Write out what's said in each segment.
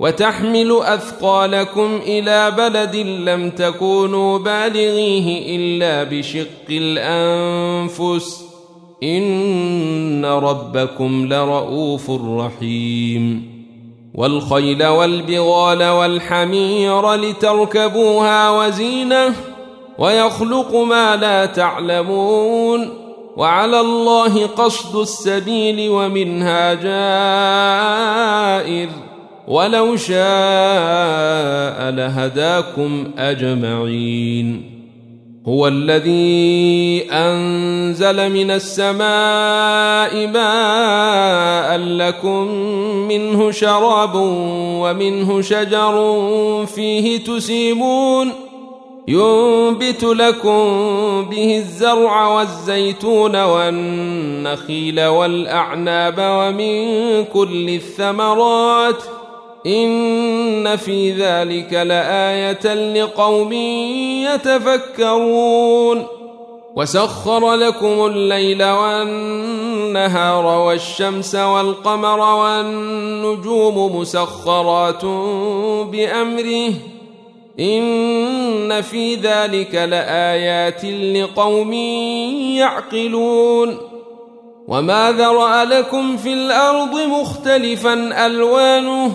وتحمل أثقالكم إلى بلد لم تكونوا بالغيه إلا بشق الأنفس. إن ربكم لرؤوف رحيم. والخيل والبغال والحمير لتركبوها وزينة ويخلق ما لا تعلمون. وعلى الله قصد السبيل ومنها جائر. ولو شاء لهداكم أجمعين. هو الذي أنزل من السماء ماء لكم منه شراب ومنه شجر فيه تسيمون. ينبت لكم به الزرع والزيتون والنخيل والأعناب ومن كل الثمرات ۖ. إن في ذلك لآية لقوم يتفكرون وسخر لكم الليل والنهار والشمس والقمر والنجوم مسخرات بأمره إن في ذلك لآيات لقوم يعقلون وما ذرأ لكم في الأرض مختلفا ألوانه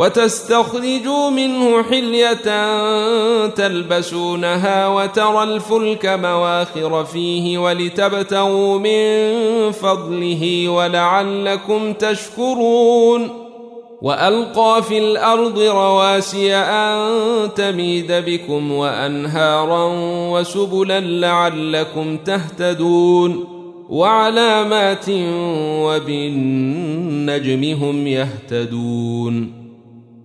وتستخرجوا منه حلية تلبسونها وترى الفلك مواخر فيه ولتبتغوا من فضله ولعلكم تشكرون وألقى في الأرض رواسي أن تميد بكم وأنهارا وسبلا لعلكم تهتدون وعلامات وبالنجم هم يهتدون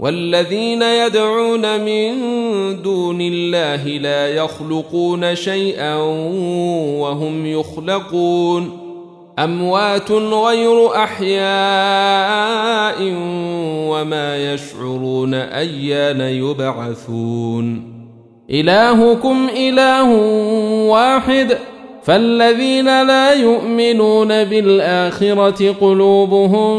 والذين يدعون من دون الله لا يخلقون شيئا وهم يخلقون. أموات غير أحياء وما يشعرون أيان يبعثون. إلهكم إله واحد. فالذين لا يؤمنون بالآخرة قلوبهم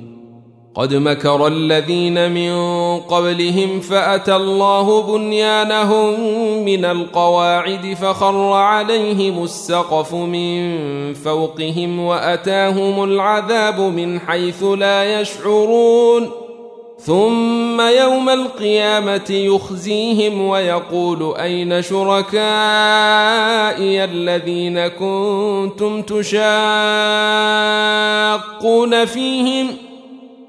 قد مكر الذين من قبلهم فأتى الله بنيانهم من القواعد فخر عليهم السقف من فوقهم وأتاهم العذاب من حيث لا يشعرون. ثم يوم القيامة يخزيهم ويقول أين شركائي الذين كنتم تشاقون فيهم ۖ؟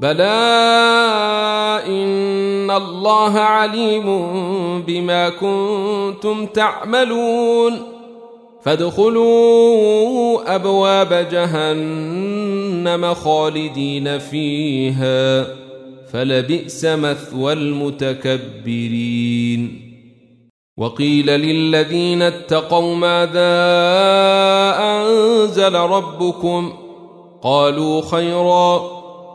بلى ان الله عليم بما كنتم تعملون فادخلوا ابواب جهنم خالدين فيها فلبئس مثوى المتكبرين وقيل للذين اتقوا ماذا انزل ربكم قالوا خيرا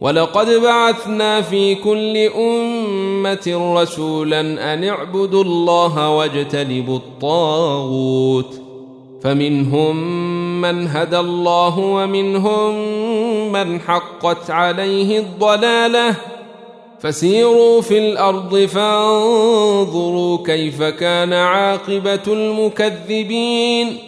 ولقد بعثنا في كل أمة رسولا أن اعبدوا الله واجتنبوا الطاغوت. فمنهم من هدى الله ومنهم من حقت عليه الضلالة. فسيروا في الأرض فانظروا كيف كان عاقبة المكذبين.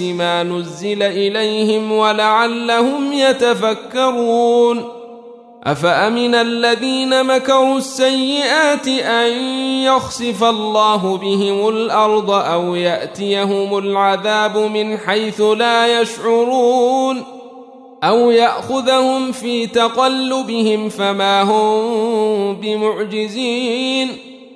ما نزل إليهم ولعلهم يتفكرون. أفأمن الذين مكروا السيئات أن يخسف الله بهم الأرض أو يأتيهم العذاب من حيث لا يشعرون؟ أو يأخذهم في تقلبهم فما هم بمعجزين؟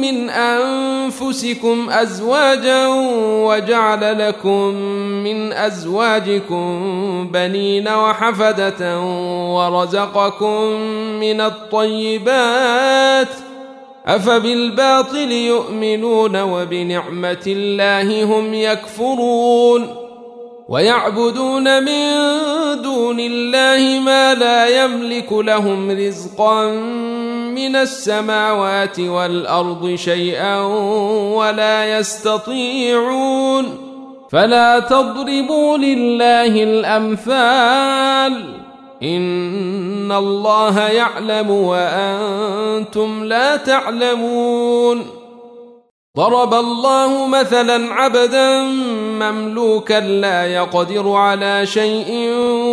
من أنفسكم أزواجا وجعل لكم من أزواجكم بنين وحفدة ورزقكم من الطيبات أفبالباطل يؤمنون وبنعمة الله هم يكفرون ويعبدون من دون الله ما لا يملك لهم رزقا من السماوات والأرض شيئا ولا يستطيعون فلا تضربوا لله الأمثال إن الله يعلم وأنتم لا تعلمون ضرب الله مثلا عبدا مملوكا لا يقدر على شيء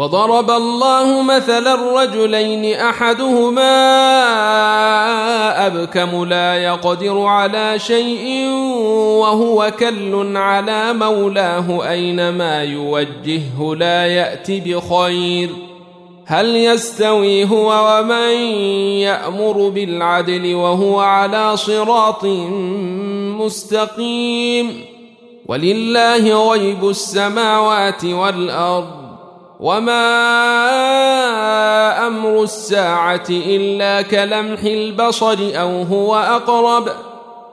وضرب الله مثلا رجلين أحدهما أبكم لا يقدر على شيء وهو كل على مولاه أينما يوجهه لا يأت بخير. هل يستوي هو ومن يأمر بالعدل وهو على صراط مستقيم؟ ولله غيب السماوات والأرض. وما أمر الساعة الا كلمح البصر أو هو اقرب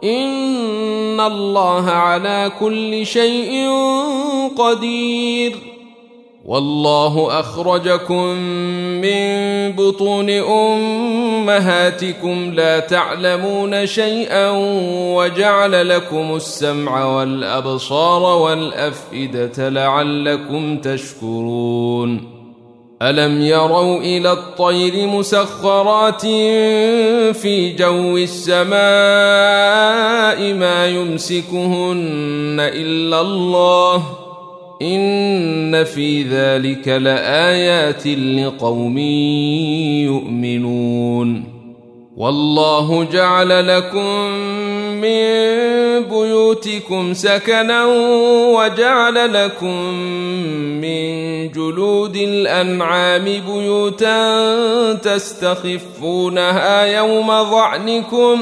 ان الله على كل شيء قدير والله أخرجكم من بطون أمهاتكم لا تعلمون شيئا وجعل لكم السمع والأبصار والأفئدة لعلكم تشكرون. ألم يروا إلى الطير مسخرات في جو السماء ما يمسكهن إلا الله؟ إن في ذلك لآيات لقوم يؤمنون. والله جعل لكم من بيوتكم سكنا وجعل لكم من جلود الأنعام بيوتا تستخفونها يوم ظعنكم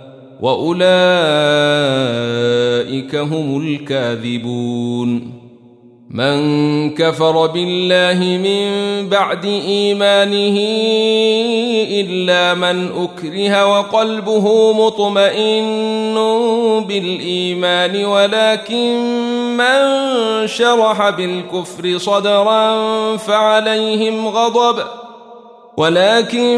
وأولئك هم الكاذبون. من كفر بالله من بعد إيمانه إلا من أكره وقلبه مطمئن بالإيمان ولكن من شرح بالكفر صدرا فعليهم غضب ولكن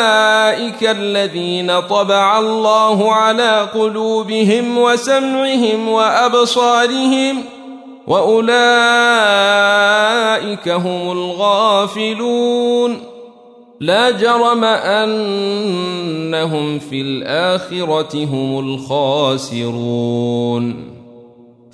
الذين طبع الله على قلوبهم وسمعهم وابصارهم واولئك هم الغافلون لا جرم انهم في الاخره هم الخاسرون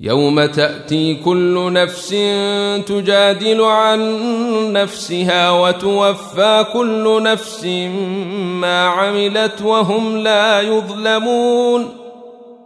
يوم تأتي كل نفس تجادل عن نفسها وتوفى كل نفس ما عملت وهم لا يظلمون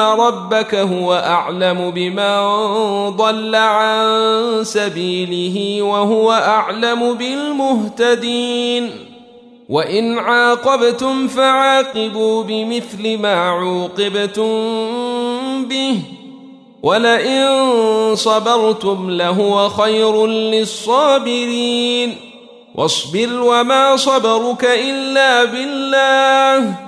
أن ربك هو أعلم بمن ضل عن سبيله وهو أعلم بالمهتدين. وإن عاقبتم فعاقبوا بمثل ما عوقبتم به. ولئن صبرتم لهو خير للصابرين. واصبر وما صبرك إلا بالله.